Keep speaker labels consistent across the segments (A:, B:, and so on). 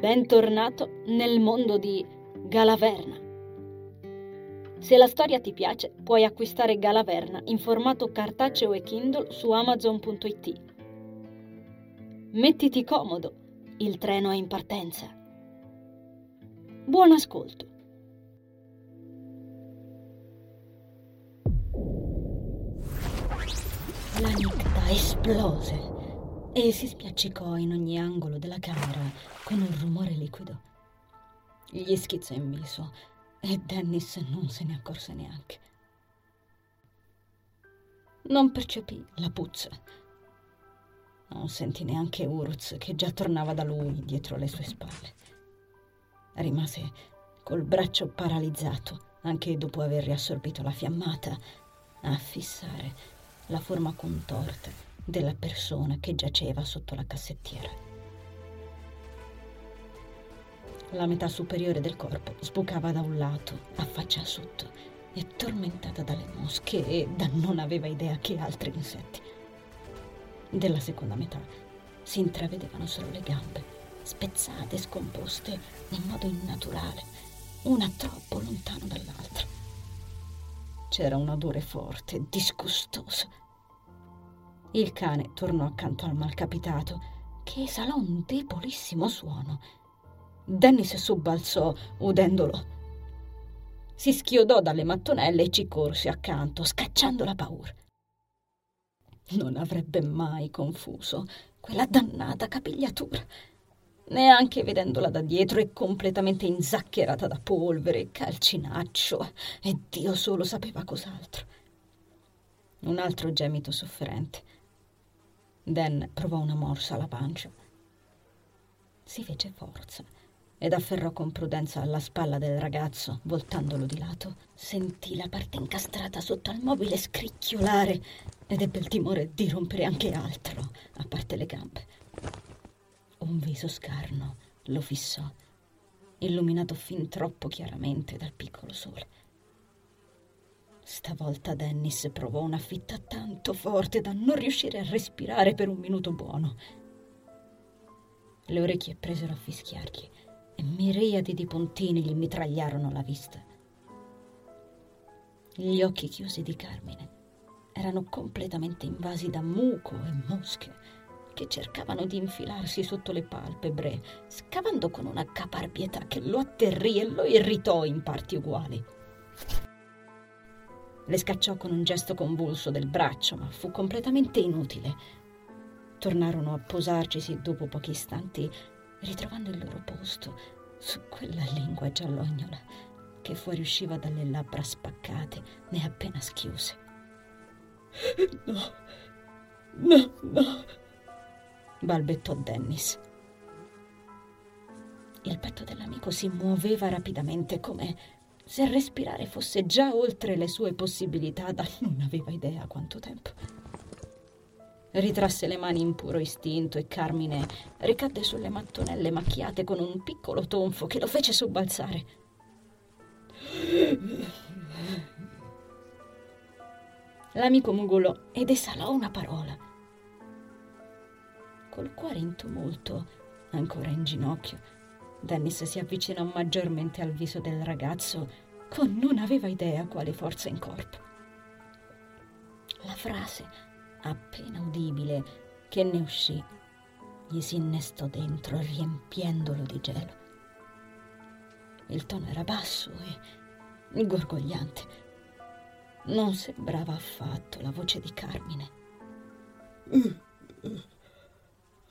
A: Bentornato nel mondo di Galaverna. Se la storia ti piace, puoi acquistare Galaverna in formato cartaceo e Kindle su amazon.it. Mettiti comodo, il treno è in partenza. Buon ascolto. La nicta esplose e si spiaccicò in ogni angolo della camera con un rumore liquido. Gli schizzò in viso e Dennis non se ne accorse neanche. Non percepì la puzza. Non sentì neanche Uruz che già tornava da lui dietro le sue spalle. Rimase col braccio paralizzato, anche dopo aver riassorbito la fiammata, a fissare la forma contorta della persona che giaceva sotto la cassettiera. La metà superiore del corpo sbucava da un lato, a faccia sotto, e tormentata dalle mosche e da non aveva idea che altri insetti. Della seconda metà si intravedevano solo le gambe, spezzate e scomposte in modo innaturale, una troppo lontano dall'altra. C'era un odore forte, disgustoso, il cane tornò accanto al malcapitato, che esalò un debolissimo suono. Dennis sobbalzò, udendolo. Si schiodò dalle mattonelle e ci corse accanto, scacciando la paura. Non avrebbe mai confuso quella dannata capigliatura, neanche vedendola da dietro e completamente inzaccherata da polvere, calcinaccio e Dio solo sapeva cos'altro. Un altro gemito sofferente Dan provò una morsa alla pancia. Si fece forza ed afferrò con prudenza la spalla del ragazzo, voltandolo di lato. Sentì la parte incastrata sotto al mobile scricchiolare ed ebbe il timore di rompere anche altro, a parte le gambe. Un viso scarno lo fissò, illuminato fin troppo chiaramente dal piccolo sole. Stavolta Dennis provò una fitta tanto forte da non riuscire a respirare per un minuto buono. Le orecchie presero a fischiargli e miriadi di puntini gli mitragliarono la vista. Gli occhi chiusi di Carmine erano completamente invasi da muco e mosche che cercavano di infilarsi sotto le palpebre, scavando con una caparbietà che lo atterrì e lo irritò in parti uguali. Le scacciò con un gesto convulso del braccio, ma fu completamente inutile. Tornarono a posarcisi dopo pochi istanti, ritrovando il loro posto su quella lingua giallognola che fuoriusciva dalle labbra spaccate né appena schiuse. No, no, no, balbettò Dennis. Il petto dell'amico si muoveva rapidamente come se respirare fosse già oltre le sue possibilità da non aveva idea quanto tempo. Ritrasse le mani in puro istinto e Carmine ricadde sulle mattonelle macchiate con un piccolo tonfo che lo fece sobbalzare. L'amico mugolò ed esalò una parola. Col cuore in tumulto, ancora in ginocchio, Dennis si avvicinò maggiormente al viso del ragazzo con non aveva idea quale forza in corpo. La frase, appena udibile, che ne uscì, gli si innestò dentro riempiendolo di gelo. Il tono era basso e gorgogliante. Non sembrava affatto la voce di Carmine.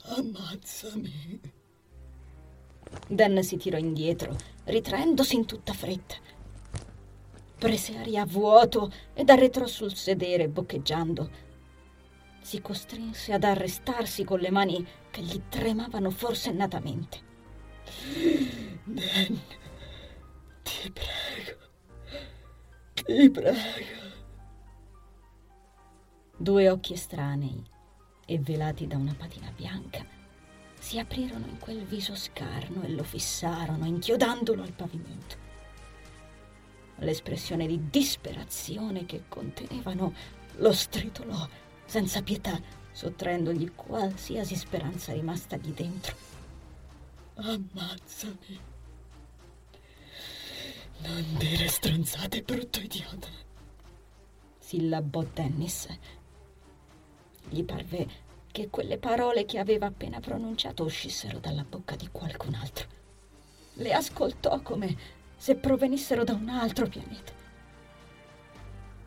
B: Ammazzami.
A: Dan si tirò indietro, ritraendosi in tutta fretta. Prese aria a vuoto ed arretrò sul sedere, boccheggiando. Si costrinse ad arrestarsi con le mani che gli tremavano forsennatamente.
B: Dan, ti prego, ti prego.
A: Due occhi estranei e velati da una patina bianca si aprirono in quel viso scarno e lo fissarono, inchiodandolo al pavimento. L'espressione di disperazione che contenevano lo stritolò senza pietà, sottraendogli qualsiasi speranza rimasta lì dentro.
B: Ammazzami. Non dire stronzate, brutto idiota.
A: Sillabò Dennis. Gli parve che quelle parole che aveva appena pronunciato uscissero dalla bocca di qualcun altro. Le ascoltò come se provenissero da un altro pianeta.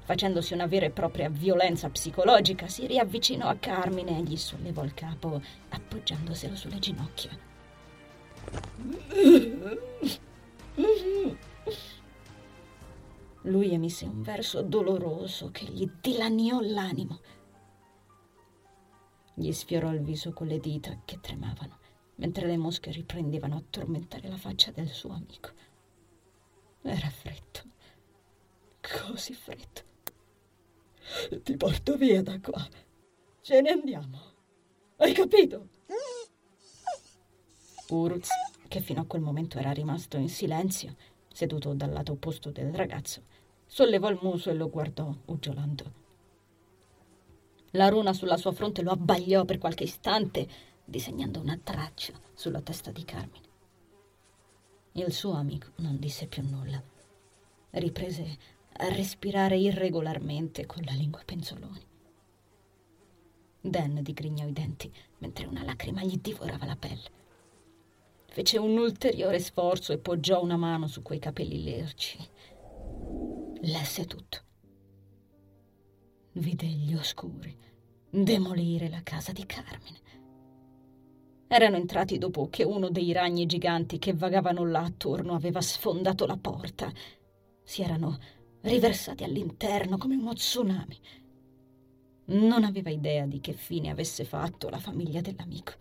A: Facendosi una vera e propria violenza psicologica, si riavvicinò a Carmine e gli sollevò il capo appoggiandoselo sulle ginocchia. Lui emise un verso doloroso che gli dilaniò l'animo. Gli sfiorò il viso con le dita che tremavano, mentre le mosche riprendevano a tormentare la faccia del suo amico. Era freddo, così freddo.
B: Ti porto via da qua. Ce ne andiamo. Hai capito?
A: Uruz, che fino a quel momento era rimasto in silenzio, seduto dal lato opposto del ragazzo, sollevò il muso e lo guardò uggiolando. La runa sulla sua fronte lo abbagliò per qualche istante, disegnando una traccia sulla testa di Carmine. Il suo amico non disse più nulla. Riprese a respirare irregolarmente con la lingua penzoloni. Dan digrignò i denti mentre una lacrima gli divorava la pelle. Fece un ulteriore sforzo e poggiò una mano su quei capelli lerci. Lesse tutto. Vide gli oscuri demolire la casa di Carmine. Erano entrati dopo che uno dei ragni giganti che vagavano là attorno aveva sfondato la porta. Si erano riversati all'interno come uno tsunami. Non aveva idea di che fine avesse fatto la famiglia dell'amico.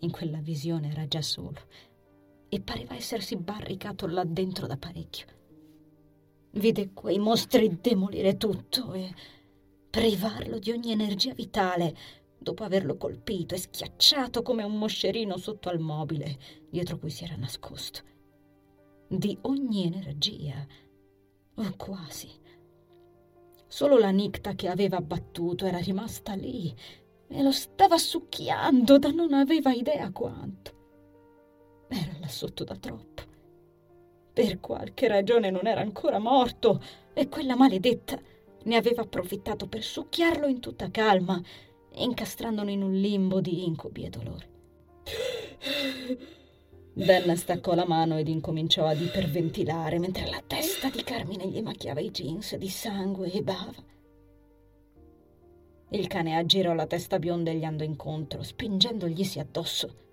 A: In quella visione era già solo e pareva essersi barricato là dentro da parecchio. Vide quei mostri demolire tutto e privarlo di ogni energia vitale dopo averlo colpito e schiacciato come un moscerino sotto al mobile dietro cui si era nascosto. Di ogni energia, o quasi. Solo la nicta che aveva battuto era rimasta lì e lo stava succhiando da non aveva idea quanto. Era là sotto da troppo. Per qualche ragione non era ancora morto e quella maledetta ne aveva approfittato per succhiarlo in tutta calma, incastrandolo in un limbo di incubi e dolore. Dan staccò la mano ed incominciò ad iperventilare mentre la testa di Carmine gli macchiava i jeans di sangue e bava. Il cane aggirò la testa bionda e gli andò incontro, spingendoglisi addosso.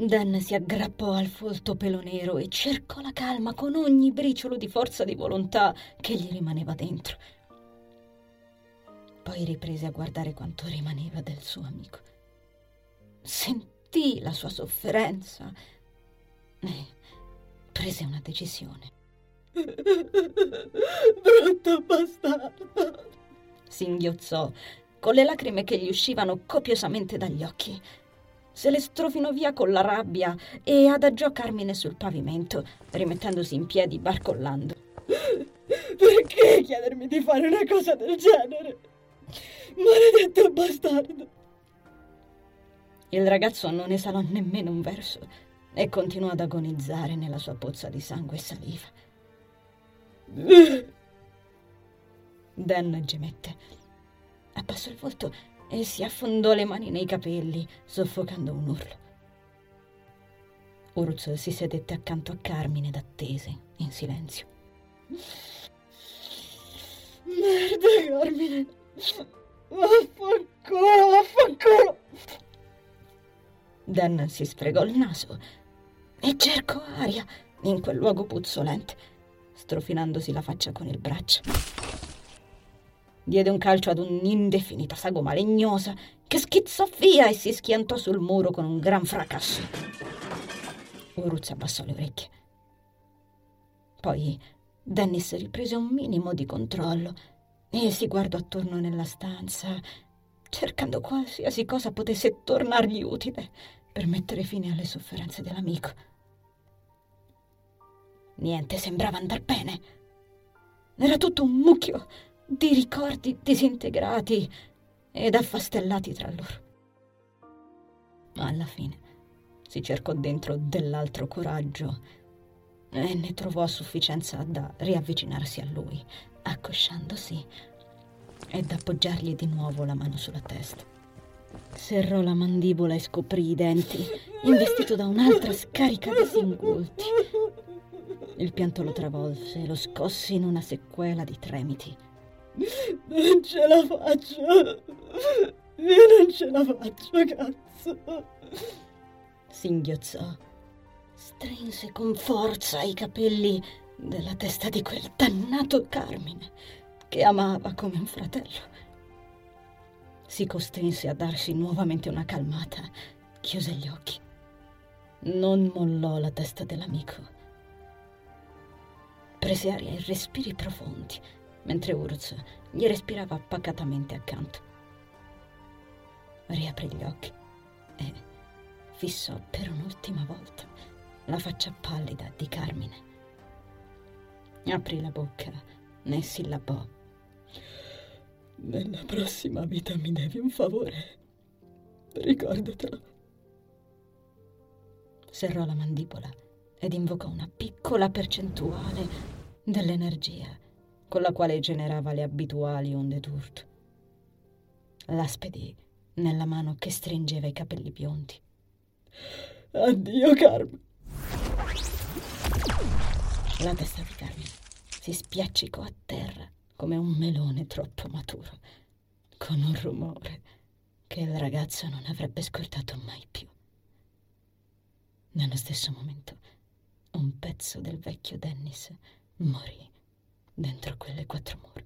A: Dan si aggrappò al folto pelo nero e cercò la calma con ogni briciolo di forza di volontà che gli rimaneva dentro. Poi riprese a guardare quanto rimaneva del suo amico. Sentì la sua sofferenza e prese una decisione.
B: Brutto bastardo!
A: Singhiozzò, con le lacrime che gli uscivano copiosamente dagli occhi se le strofinò via con la rabbia e adagiò Carmine sul pavimento, rimettendosi in piedi barcollando.
B: Perché chiedermi di fare una cosa del genere? Maledetto bastardo!
A: Il ragazzo non esalò nemmeno un verso e continuò ad agonizzare nella sua pozza di sangue e saliva. Dan gemette. Abbassò il volto e si affondò le mani nei capelli, soffocando un urlo. Uruz si sedette accanto a Carmine ed attese, in silenzio.
B: Merda, Carmine! Vaffanculo, vaffanculo!
A: Dan si sfregò il naso e cercò aria in quel luogo puzzolente, strofinandosi la faccia con il braccio diede un calcio ad un'indefinita sagoma legnosa che schizzò via e si schiantò sul muro con un gran fracasso. Uruz abbassò le orecchie. Poi Dennis riprese un minimo di controllo e si guardò attorno nella stanza, cercando qualsiasi cosa potesse tornargli utile per mettere fine alle sofferenze dell'amico. Niente sembrava andar bene. Era tutto un mucchio di ricordi disintegrati ed affastellati tra loro. Ma alla fine si cercò dentro dell'altro coraggio e ne trovò a sufficienza da riavvicinarsi a lui, accosciandosi ed appoggiargli di nuovo la mano sulla testa. Serrò la mandibola e scoprì i denti, investito da un'altra scarica di singulti. Il pianto lo travolse e lo scosse in una sequela di tremiti.
B: Non ce la faccio. Io non ce la faccio, cazzo.
A: Singhiozzò. Strinse con forza i capelli della testa di quel dannato Carmine, che amava come un fratello. Si costrinse a darsi nuovamente una calmata, chiuse gli occhi. Non mollò la testa dell'amico. Prese aria e respiri profondi mentre Urz gli respirava pacatamente accanto. Riaprì gli occhi e fissò per un'ultima volta la faccia pallida di Carmine. Aprì la bocca, ne sillabò.
B: Nella prossima vita mi devi un favore. Ricordatelo.
A: Serrò la mandibola ed invocò una piccola percentuale dell'energia con la quale generava le abituali onde d'urto. La spedì nella mano che stringeva i capelli biondi.
B: Addio, Carmen.
A: La testa di Carmen si spiaccicò a terra come un melone troppo maturo, con un rumore che il ragazzo non avrebbe scordato mai più. Nello stesso momento, un pezzo del vecchio Dennis morì dentro quelle quattro mura.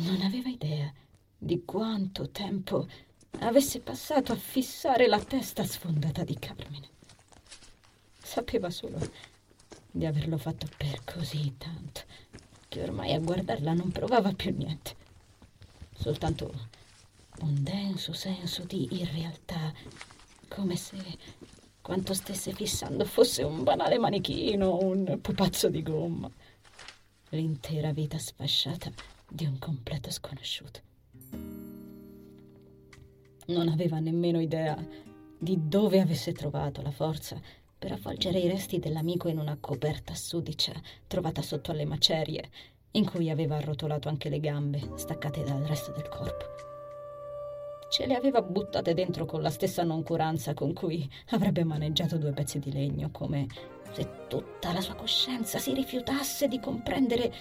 A: Non aveva idea di quanto tempo avesse passato a fissare la testa sfondata di Carmine. Sapeva solo di averlo fatto per così tanto, che ormai a guardarla non provava più niente. Soltanto un denso senso di irrealtà, come se quanto stesse fissando fosse un banale manichino, un pupazzo di gomma. L'intera vita sfasciata di un completo sconosciuto. Non aveva nemmeno idea di dove avesse trovato la forza per avvolgere i resti dell'amico in una coperta sudicia trovata sotto alle macerie, in cui aveva arrotolato anche le gambe, staccate dal resto del corpo. Ce le aveva buttate dentro con la stessa noncuranza con cui avrebbe maneggiato due pezzi di legno, come se tutta la sua coscienza si rifiutasse di comprendere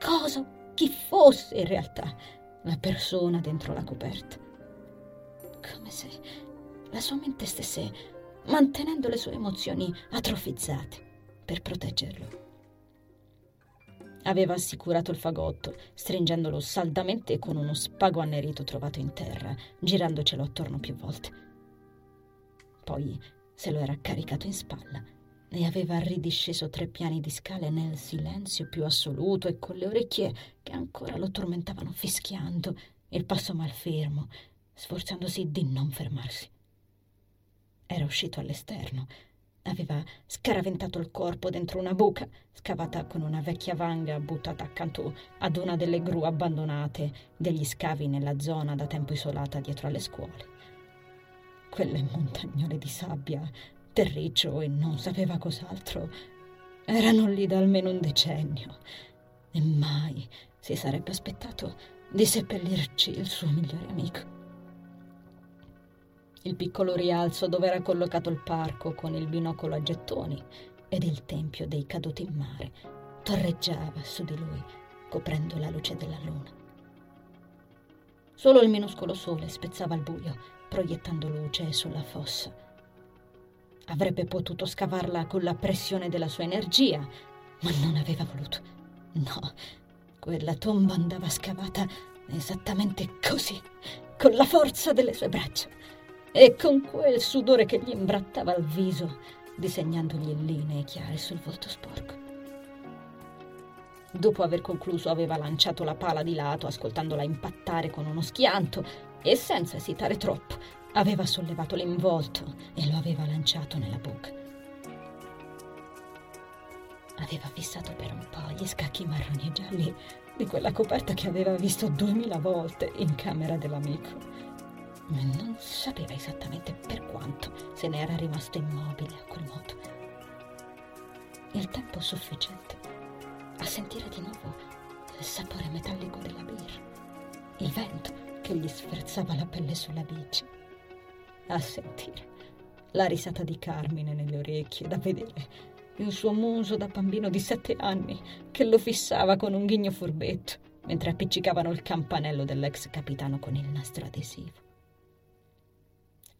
A: cosa, chi fosse in realtà la persona dentro la coperta. Come se la sua mente stesse mantenendo le sue emozioni atrofizzate per proteggerlo. Aveva assicurato il fagotto, stringendolo saldamente con uno spago annerito trovato in terra, girandocelo attorno più volte. Poi se lo era caricato in spalla e aveva ridisceso tre piani di scale nel silenzio più assoluto e con le orecchie che ancora lo tormentavano fischiando, il passo malfermo, sforzandosi di non fermarsi. Era uscito all'esterno. Aveva scaraventato il corpo dentro una buca, scavata con una vecchia vanga buttata accanto ad una delle gru abbandonate degli scavi nella zona da tempo isolata dietro alle scuole. Quelle montagnole di sabbia, terriccio e non sapeva cos'altro, erano lì da almeno un decennio e mai si sarebbe aspettato di seppellirci il suo migliore amico il piccolo rialzo dove era collocato il parco con il binocolo a gettoni ed il tempio dei caduti in mare torreggiava su di lui, coprendo la luce della luna. Solo il minuscolo sole spezzava il buio, proiettando luce sulla fossa. Avrebbe potuto scavarla con la pressione della sua energia, ma non aveva voluto. No, quella tomba andava scavata esattamente così, con la forza delle sue braccia e con quel sudore che gli imbrattava il viso, disegnandogli linee chiare sul volto sporco. Dopo aver concluso aveva lanciato la pala di lato, ascoltandola impattare con uno schianto, e senza esitare troppo, Aveva sollevato l'involto e lo aveva lanciato nella bocca. Aveva fissato per un po' gli scacchi marroni e gialli di quella coperta che aveva visto duemila volte in camera dell'amico. Non sapeva esattamente per quanto se ne era rimasto immobile a quel modo. Il tempo sufficiente a sentire di nuovo il sapore metallico della birra, il vento che gli sferzava la pelle sulla bici, a sentire la risata di Carmine nelle orecchie, da vedere il suo muso da bambino di sette anni che lo fissava con un ghigno furbetto mentre appiccicavano il campanello dell'ex capitano con il nastro adesivo.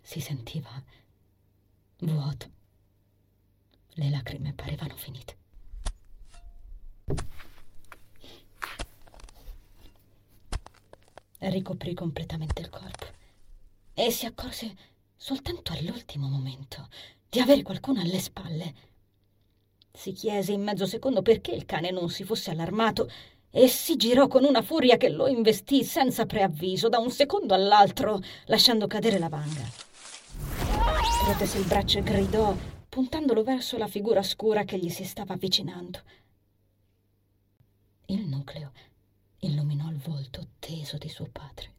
A: Si sentiva vuoto. Le lacrime parevano finite. Ricoprì completamente il corpo e si accorse soltanto all'ultimo momento di avere qualcuno alle spalle. Si chiese in mezzo secondo perché il cane non si fosse allarmato e si girò con una furia che lo investì senza preavviso da un secondo all'altro, lasciando cadere la vanga. Protese il braccio e gridò, puntandolo verso la figura scura che gli si stava avvicinando. Il nucleo illuminò il volto teso di suo padre.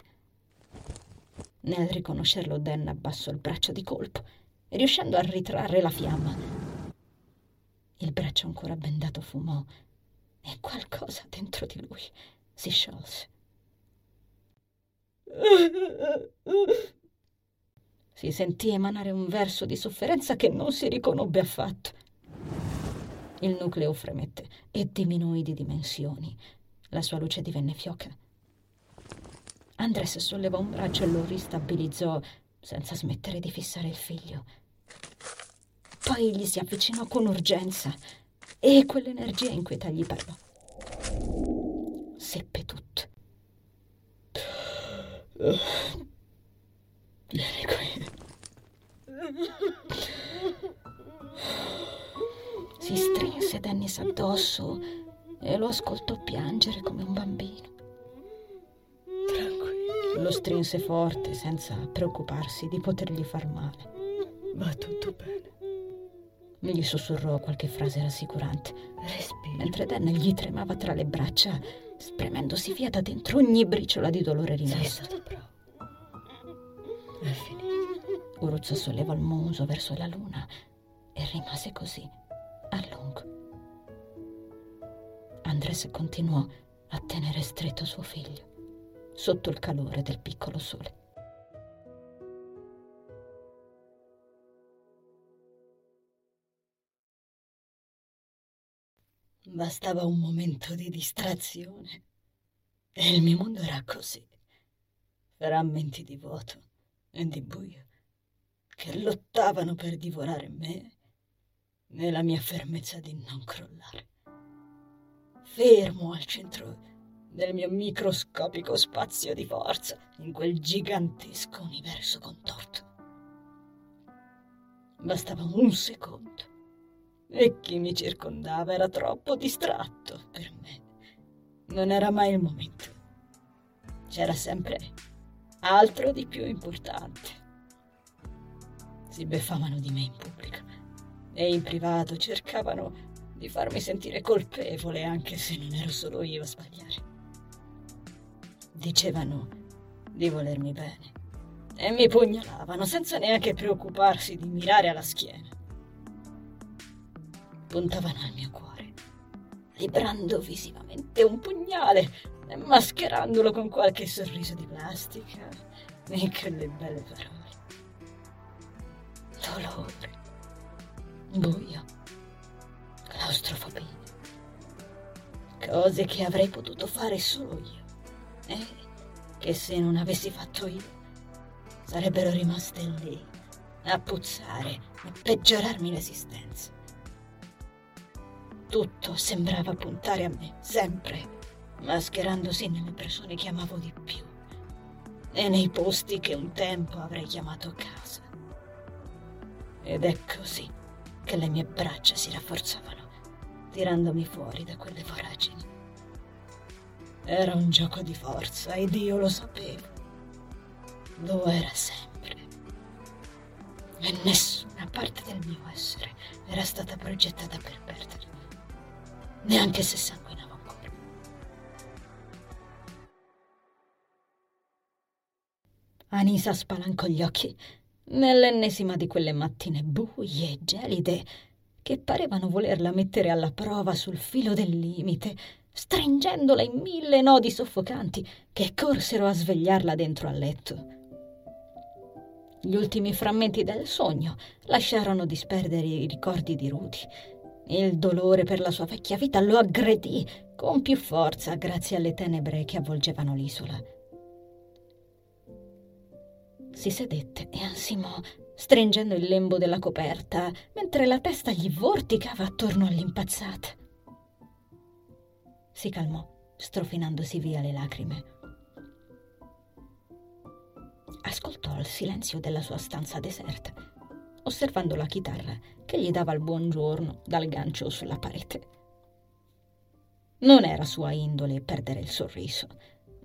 A: Nel riconoscerlo, Dan abbassò il braccio di colpo, riuscendo a ritrarre la fiamma. Il braccio ancora bendato fumò e qualcosa dentro di lui si sciolse. Si sentì emanare un verso di sofferenza che non si riconobbe affatto. Il nucleo fremette e diminuì di dimensioni. La sua luce divenne fioca. Andres sollevò un braccio e lo ristabilizzò senza smettere di fissare il figlio. Poi gli si avvicinò con urgenza e quell'energia inquieta gli parlò. Seppe tutto.
B: Vieni qui.
A: Si strinse Dennis addosso e lo ascoltò piangere come un bambino.
B: Tranquillo.
A: Lo strinse forte senza preoccuparsi di potergli far male.
B: Va tutto bene.
A: Gli sussurrò qualche frase rassicurante,
B: Respira.
A: mentre Dan gli tremava tra le braccia, spremendosi via da dentro ogni briciola di dolore rimasta.
B: stato bravo. È finito.
A: Uruzzo sollevò il muso verso la luna e rimase così, lungo. Andres continuò a tenere stretto suo figlio, sotto il calore del piccolo sole. Bastava un momento di distrazione e il mio mondo era così, frammenti di vuoto e di buio che lottavano per divorare me e la mia fermezza di non crollare. Fermo al centro del mio microscopico spazio di forza in quel gigantesco universo contorto. Bastava un secondo e chi mi circondava era troppo distratto per me. Non era mai il momento. C'era sempre altro di più importante. Si beffavano di me in pubblico e in privato cercavano di farmi sentire colpevole anche se non ero solo io a sbagliare. Dicevano di volermi bene e mi pugnalavano senza neanche preoccuparsi di mirare alla schiena. Puntavano al mio cuore, librando visivamente un pugnale e mascherandolo con qualche sorriso di plastica e quelle belle parole. Dolore, buio, claustrofobia. Cose che avrei potuto fare solo io e che se non avessi fatto io sarebbero rimaste lì a puzzare e peggiorarmi l'esistenza. Tutto sembrava puntare a me, sempre, mascherandosi nelle persone che amavo di più e nei posti che un tempo avrei chiamato casa. Ed è così che le mie braccia si rafforzavano, tirandomi fuori da quelle voragini. Era un gioco di forza ed io lo sapevo. Lo era sempre. E nessuna parte del mio essere era stata progettata per perdere, neanche se sanguinavo ancora. Anisa spalancò gli occhi nell'ennesima di quelle mattine buie e gelide che parevano volerla mettere alla prova sul filo del limite, stringendola in mille nodi soffocanti che corsero a svegliarla dentro al letto. Gli ultimi frammenti del sogno lasciarono disperdere i ricordi di Rudy. Il dolore per la sua vecchia vita lo aggredì con più forza grazie alle tenebre che avvolgevano l'isola. Si sedette e ansimò, stringendo il lembo della coperta, mentre la testa gli vorticava attorno all'impazzata. Si calmò, strofinandosi via le lacrime. Ascoltò il silenzio della sua stanza deserta, osservando la chitarra che gli dava il buongiorno dal gancio sulla parete. Non era sua indole perdere il sorriso,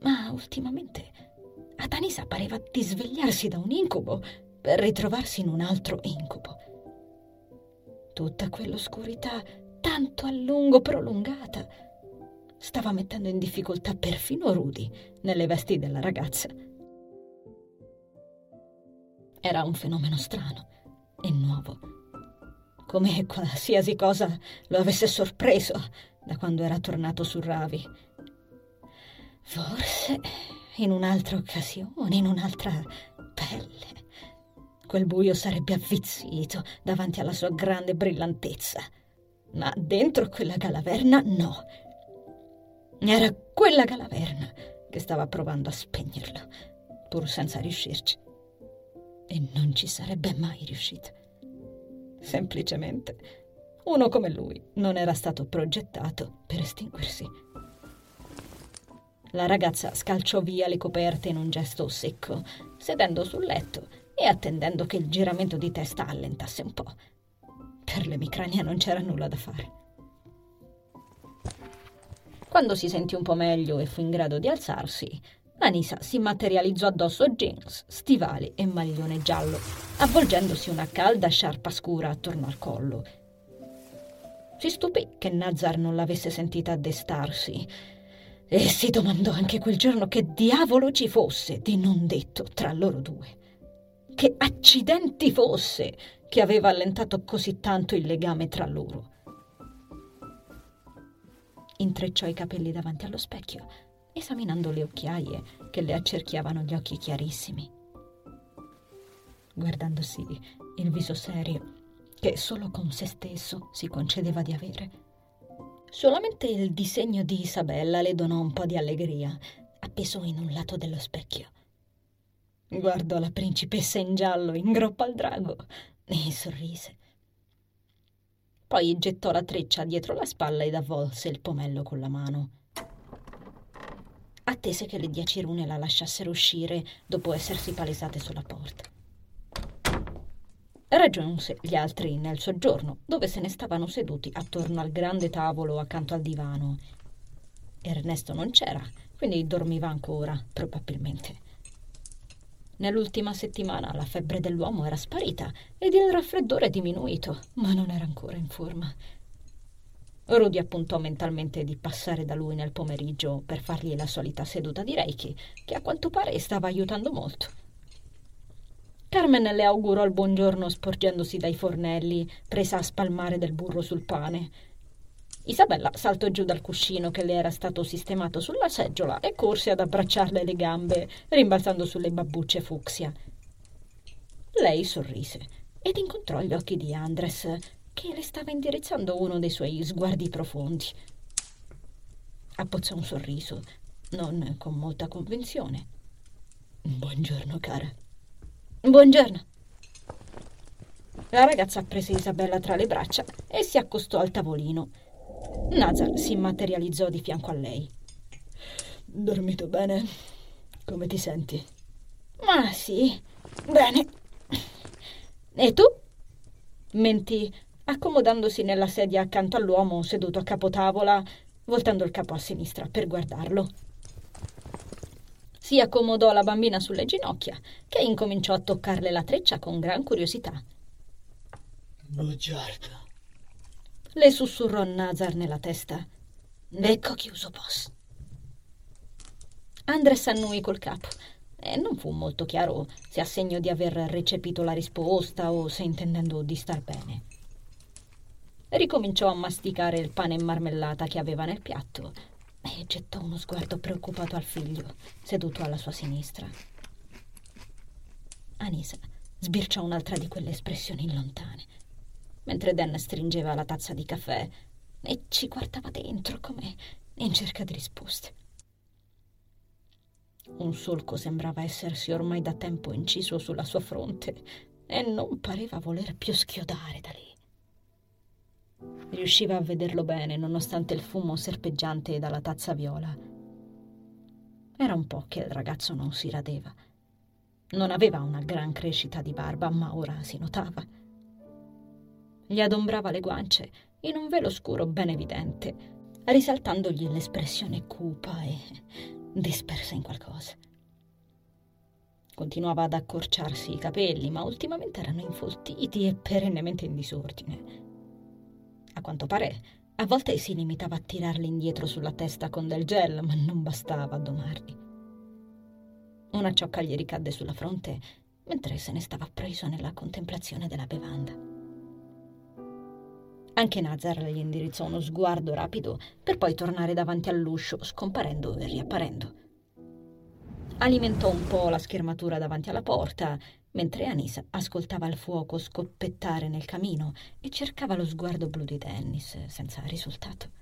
A: ma ultimamente a Tanisa pareva di svegliarsi da un incubo per ritrovarsi in un altro incubo. Tutta quell'oscurità, tanto a lungo prolungata, stava mettendo in difficoltà perfino Rudy nelle vesti della ragazza. Era un fenomeno strano e nuovo, come qualsiasi cosa lo avesse sorpreso da quando era tornato su Ravi. Forse in un'altra occasione, in un'altra pelle. Quel buio sarebbe avvizzito davanti alla sua grande brillantezza. Ma dentro quella galaverna no. Era quella galaverna che stava provando a spegnerlo, pur senza riuscirci. E non ci sarebbe mai riuscito. Semplicemente uno come lui non era stato progettato per estinguersi. La ragazza scalciò via le coperte in un gesto secco, sedendo sul letto e attendendo che il giramento di testa allentasse un po'. Per l'emicrania non c'era nulla da fare. Quando si sentì un po' meglio e fu in grado di alzarsi, Anisa si materializzò addosso jeans, stivali e maglione giallo, avvolgendosi una calda sciarpa scura attorno al collo. Si stupì che Nazar non l'avesse sentita addestarsi e si domandò anche quel giorno che diavolo ci fosse di non detto tra loro due. Che accidenti fosse che aveva allentato così tanto il legame tra loro. Intrecciò i capelli davanti allo specchio, esaminando le occhiaie che le accerchiavano gli occhi chiarissimi. Guardandosi il viso serio che solo con se stesso si concedeva di avere Solamente il disegno di Isabella le donò un po' di allegria, appeso in un lato dello specchio. Guardò la principessa in giallo in groppa al drago e sorrise. Poi gettò la treccia dietro la spalla ed avvolse il pomello con la mano. Attese che le dieci rune la lasciassero uscire dopo essersi palesate sulla porta. Raggiunse gli altri nel soggiorno, dove se ne stavano seduti attorno al grande tavolo accanto al divano. Ernesto non c'era, quindi dormiva ancora, probabilmente. Nell'ultima settimana la febbre dell'uomo era sparita ed il raffreddore diminuito, ma non era ancora in forma. Rudy appuntò mentalmente di passare da lui nel pomeriggio per fargli la solita seduta di Reiki, che a quanto pare stava aiutando molto. Carmen le augurò il buongiorno sporgendosi dai fornelli, presa a spalmare del burro sul pane. Isabella saltò giù dal cuscino che le era stato sistemato sulla seggiola e corse ad abbracciarle le gambe, rimbalzando sulle babbucce fucsia. Lei sorrise ed incontrò gli occhi di Andres, che le stava indirizzando uno dei suoi sguardi profondi. Appozzò un sorriso, non con molta convinzione. Buongiorno, cara. Buongiorno. La ragazza prese Isabella tra le braccia e si accostò al tavolino. Nazar si materializzò di fianco a lei. Dormito bene? Come ti senti? Ma sì, bene. E tu? Mentì, accomodandosi nella sedia accanto all'uomo seduto a capotavola, voltando il capo a sinistra per guardarlo. Si accomodò la bambina sulle ginocchia, che incominciò a toccarle la treccia con gran curiosità.
B: Bugiarda.
A: Le sussurrò Nazar nella testa. Becco chiuso, boss. Andres annui col capo e non fu molto chiaro se a segno di aver recepito la risposta o se intendendo di star bene. Ricominciò a masticare il pane e marmellata che aveva nel piatto e gettò uno sguardo preoccupato al figlio, seduto alla sua sinistra. Anisa sbirciò un'altra di quelle espressioni lontane, mentre Dan stringeva la tazza di caffè e ci guardava dentro come in cerca di risposte. Un solco sembrava essersi ormai da tempo inciso sulla sua fronte e non pareva voler più schiodare da lì. Riusciva a vederlo bene, nonostante il fumo serpeggiante dalla tazza viola. Era un po' che il ragazzo non si radeva. Non aveva una gran crescita di barba, ma ora si notava. Gli adombrava le guance in un velo scuro ben evidente, risaltandogli l'espressione cupa e dispersa in qualcosa. Continuava ad accorciarsi i capelli, ma ultimamente erano infoltiti e perennemente in disordine. A quanto pare, a volte si limitava a tirarli indietro sulla testa con del gel, ma non bastava a domarli. Una ciocca gli ricadde sulla fronte mentre se ne stava preso nella contemplazione della bevanda. Anche Nazar gli indirizzò uno sguardo rapido per poi tornare davanti all'uscio, scomparendo e riapparendo. Alimentò un po' la schermatura davanti alla porta mentre Anisa ascoltava il fuoco scoppettare nel camino e cercava lo sguardo blu di Dennis senza risultato.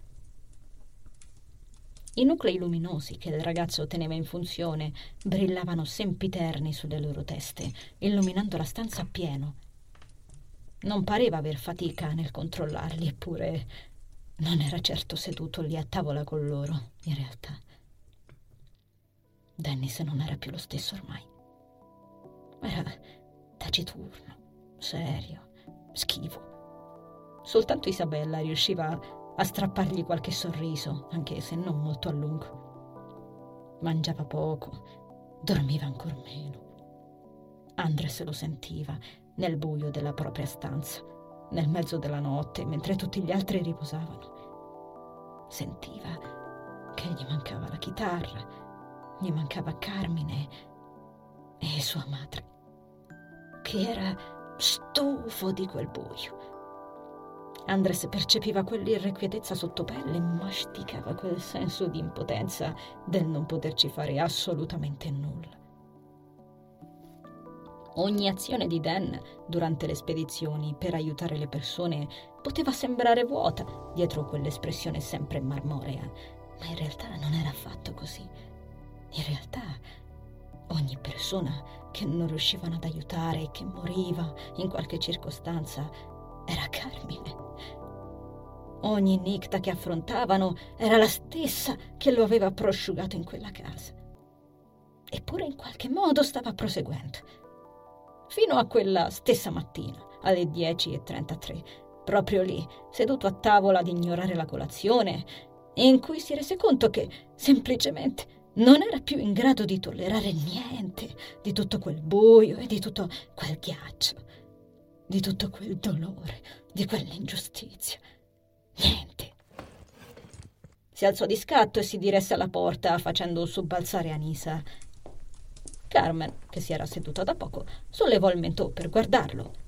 A: I nuclei luminosi che il ragazzo teneva in funzione brillavano sempiterni sulle loro teste, illuminando la stanza a pieno. Non pareva aver fatica nel controllarli, eppure non era certo seduto lì a tavola con loro, in realtà. Dennis non era più lo stesso ormai. Era taciturno, serio, schivo. Soltanto Isabella riusciva a strappargli qualche sorriso, anche se non molto a lungo. Mangiava poco, dormiva ancor meno. Andres lo sentiva nel buio della propria stanza, nel mezzo della notte, mentre tutti gli altri riposavano. Sentiva che gli mancava la chitarra, gli mancava Carmine e sua madre, che era stufo di quel buio. Andres percepiva quell'irrequietezza sottopelle e masticava quel senso di impotenza del non poterci fare assolutamente nulla. Ogni azione di Dan durante le spedizioni per aiutare le persone poteva sembrare vuota dietro quell'espressione sempre marmorea, ma in realtà non era affatto così. In realtà Ogni persona che non riuscivano ad aiutare e che moriva in qualche circostanza era Carmine. Ogni nicta che affrontavano era la stessa che lo aveva prosciugato in quella casa. Eppure in qualche modo stava proseguendo. Fino a quella stessa mattina, alle 10.33, proprio lì, seduto a tavola ad ignorare la colazione, in cui si rese conto che semplicemente non era più in grado di tollerare niente di tutto quel buio e di tutto quel ghiaccio, di tutto quel dolore, di quell'ingiustizia. Niente. Si alzò di scatto e si diresse alla porta facendo sobbalzare Anisa. Carmen, che si era seduta da poco, sollevò il mento per guardarlo.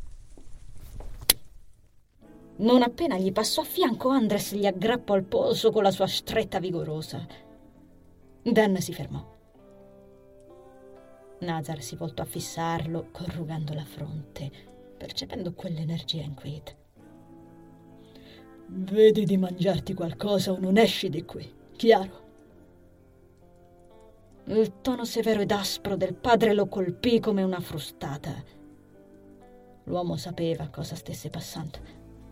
A: Non appena gli passò a fianco, Andres gli aggrappò al polso con la sua stretta vigorosa. Dan si fermò. Nazar si voltò a fissarlo, corrugando la fronte, percependo quell'energia inquieta.
B: Vedi di mangiarti qualcosa o non esci di qui, chiaro?
A: Il tono severo ed aspro del padre lo colpì come una frustata. L'uomo sapeva cosa stesse passando,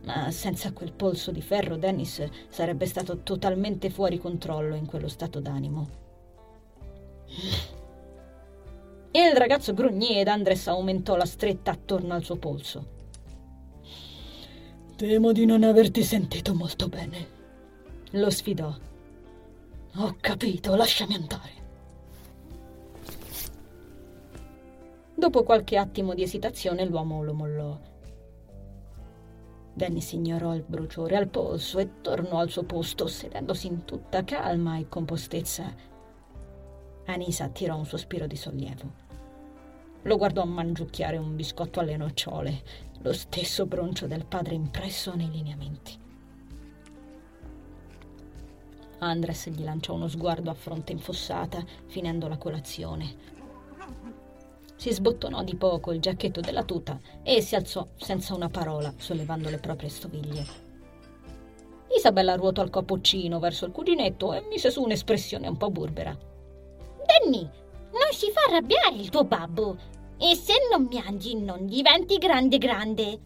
A: ma senza quel polso di ferro Dennis sarebbe stato totalmente fuori controllo in quello stato d'animo. Il ragazzo grugnì ed Andres aumentò la stretta attorno al suo polso.
B: Temo di non averti sentito molto bene.
A: Lo sfidò.
B: Ho capito, lasciami andare.
A: Dopo qualche attimo di esitazione l'uomo lo mollò. Dennis ignorò il bruciore al polso e tornò al suo posto, sedendosi in tutta calma e compostezza. Anisa tirò un sospiro di sollievo. Lo guardò mangiucchiare un biscotto alle nocciole, lo stesso broncio del padre impresso nei lineamenti. Andres gli lanciò uno sguardo a fronte infossata, finendo la colazione. Si sbottonò di poco il giacchetto della tuta e si alzò senza una parola, sollevando le proprie stoviglie. Isabella ruotò il cappuccino verso il cuginetto e mise su un'espressione un po' burbera.
C: Danny, non si fa arrabbiare il tuo babbo. E se non mangi non diventi grande grande.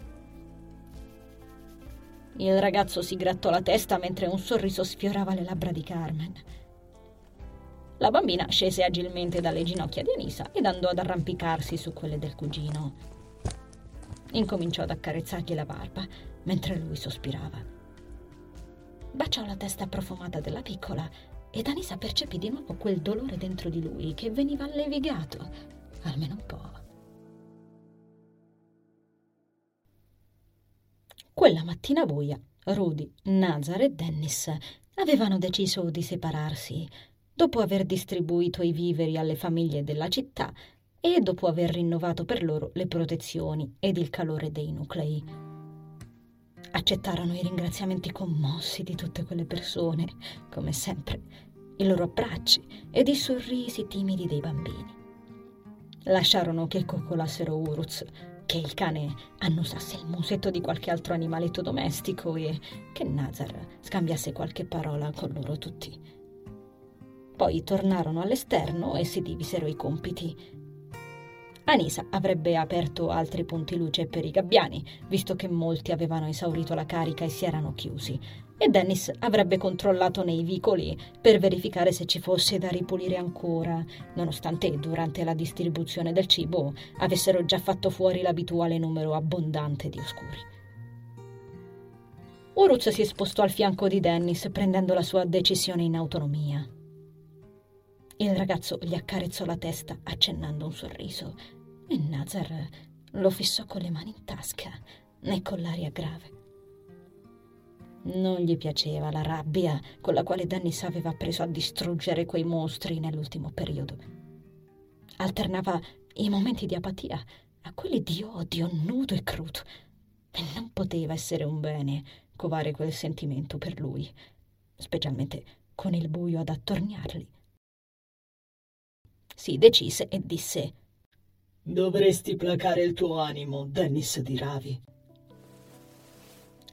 A: Il ragazzo si grattò la testa mentre un sorriso sfiorava le labbra di Carmen. La bambina scese agilmente dalle ginocchia di Anisa ed andò ad arrampicarsi su quelle del cugino. Incominciò ad accarezzargli la barba mentre lui sospirava. Baciò la testa profumata della piccola ed Anisa percepì di nuovo quel dolore dentro di lui che veniva allevigato, almeno un po'. Quella mattina buia, Rudy, Nazar e Dennis avevano deciso di separarsi dopo aver distribuito i viveri alle famiglie della città e dopo aver rinnovato per loro le protezioni ed il calore dei nuclei. Accettarono i ringraziamenti commossi di tutte quelle persone, come sempre, i loro abbracci ed i sorrisi timidi dei bambini. Lasciarono che coccolassero Uruz, che il cane annusasse il musetto di qualche altro animaletto domestico e che Nazar scambiasse qualche parola con loro tutti. Poi tornarono all'esterno e si divisero i compiti. Anisa avrebbe aperto altri punti luce per i gabbiani, visto che molti avevano esaurito la carica e si erano chiusi, e Dennis avrebbe controllato nei vicoli per verificare se ci fosse da ripulire ancora, nonostante durante la distribuzione del cibo avessero già fatto fuori l'abituale numero abbondante di oscuri. Uruz si spostò al fianco di Dennis prendendo la sua decisione in autonomia. Il ragazzo gli accarezzò la testa accennando un sorriso e Nazar lo fissò con le mani in tasca e con l'aria grave. Non gli piaceva la rabbia con la quale Dennis aveva preso a distruggere quei mostri nell'ultimo periodo. Alternava i momenti di apatia a quelli di odio nudo e crudo. E non poteva essere un bene covare quel sentimento per lui, specialmente con il buio ad attorniarli si decise e disse
B: Dovresti placare il tuo animo, Dennis di Ravi.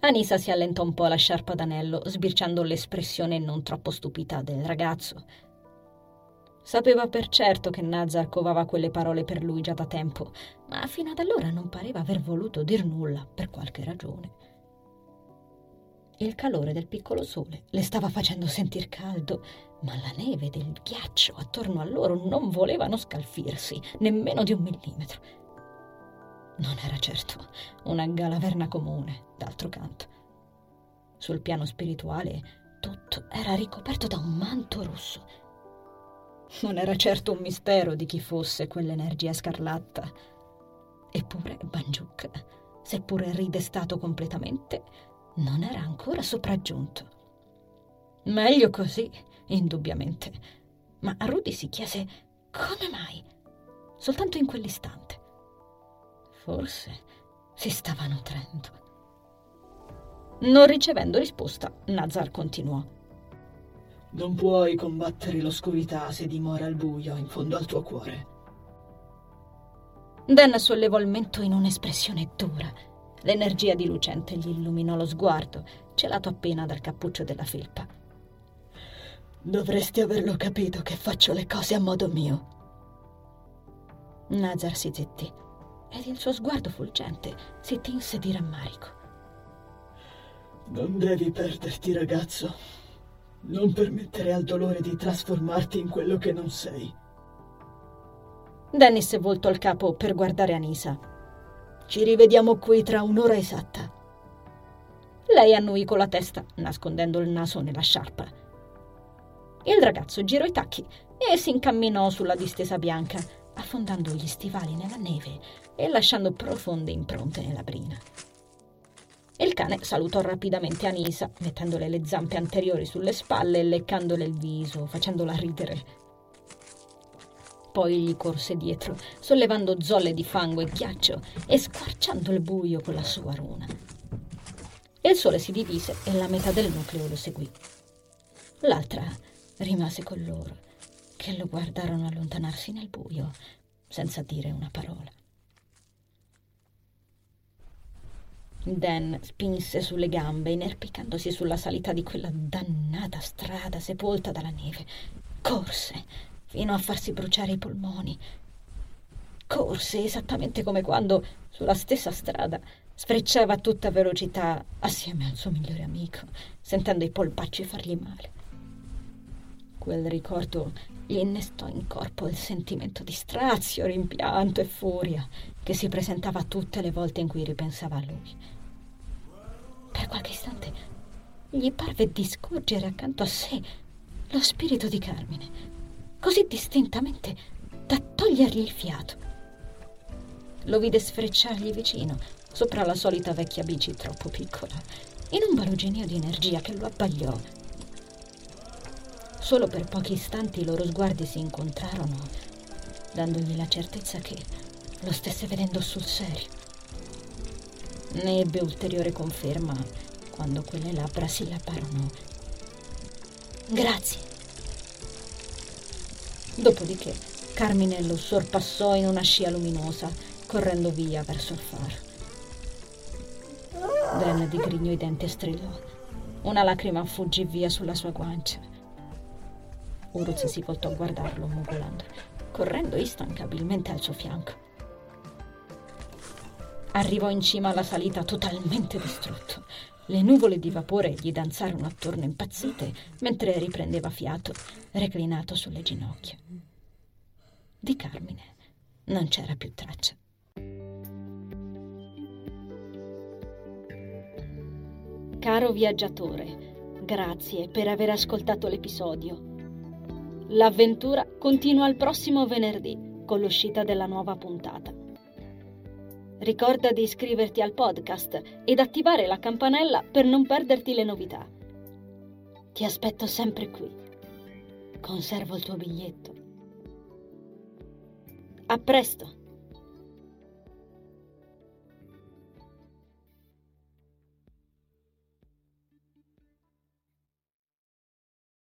A: Anisa si allentò un po' la sciarpa d'anello, sbirciando l'espressione non troppo stupita del ragazzo. Sapeva per certo che Nazar covava quelle parole per lui già da tempo, ma fino ad allora non pareva aver voluto dir nulla per qualche ragione. Il calore del piccolo sole le stava facendo sentir caldo, ma la neve del ghiaccio attorno a loro non volevano scalfirsi, nemmeno di un millimetro. Non era certo una galaverna comune, d'altro canto. Sul piano spirituale tutto era ricoperto da un manto rosso. Non era certo un mistero di chi fosse quell'energia scarlatta. Eppure Banjuk, seppure ridestato completamente, non era ancora sopraggiunto. Meglio così, indubbiamente. Ma Rudy si chiese come mai, soltanto in quell'istante. Forse si stava nutrendo. Non ricevendo risposta, Nazar continuò.
B: Non puoi combattere l'oscurità se dimora il buio in fondo al tuo cuore.
A: Dan sollevò il mento in un'espressione dura L'energia di lucente gli illuminò lo sguardo, celato appena dal cappuccio della felpa.
B: Dovresti averlo capito che faccio le cose a modo mio.
A: Nazar si zittì ed il suo sguardo fulgente si tinse di rammarico.
B: Non devi perderti, ragazzo. Non permettere al dolore di trasformarti in quello che non sei.
A: Dennis voltò il capo per guardare Anisa, ci rivediamo qui tra un'ora esatta. Lei annui con la testa, nascondendo il naso nella sciarpa. Il ragazzo girò i tacchi e si incamminò sulla distesa bianca, affondando gli stivali nella neve e lasciando profonde impronte nella brina. Il cane salutò rapidamente Anisa, mettendole le zampe anteriori sulle spalle e leccandole il viso, facendola ridere poi gli corse dietro, sollevando zolle di fango e ghiaccio e squarciando il buio con la sua runa. Il sole si divise e la metà del nucleo lo seguì. L'altra rimase con loro, che lo guardarono allontanarsi nel buio, senza dire una parola. Dan spinse sulle gambe, inerpicandosi sulla salita di quella dannata strada sepolta dalla neve. Corse fino a farsi bruciare i polmoni. Corse esattamente come quando, sulla stessa strada, sfrecciava a tutta velocità assieme al suo migliore amico, sentendo i polpacci fargli male. Quel ricordo gli innestò in corpo il sentimento di strazio, rimpianto e furia che si presentava tutte le volte in cui ripensava a lui. Per qualche istante gli parve di scorgere accanto a sé lo spirito di Carmine, così distintamente da togliergli il fiato. Lo vide sfrecciargli vicino, sopra la solita vecchia bici troppo piccola, in un baluginio di energia che lo abbagliò. Solo per pochi istanti i loro sguardi si incontrarono, dandogli la certezza che lo stesse vedendo sul serio. Ne ebbe ulteriore conferma quando quelle labbra si laparono. Grazie. Dopodiché Carmine lo sorpassò in una scia luminosa, correndo via verso il faro. Dan digrignò i denti e strillò. Una lacrima fuggì via sulla sua guancia. Uruz si voltò a guardarlo, mugolando, correndo instancabilmente al suo fianco. Arrivò in cima alla salita totalmente distrutto. Le nuvole di vapore gli danzarono attorno impazzite mentre riprendeva fiato, reclinato sulle ginocchia. Di Carmine non c'era più traccia. Caro viaggiatore, grazie per aver ascoltato l'episodio. L'avventura continua il prossimo venerdì con l'uscita della nuova puntata. Ricorda di iscriverti al podcast ed attivare la campanella per non perderti le novità. Ti aspetto sempre qui. Conservo il tuo biglietto. A presto!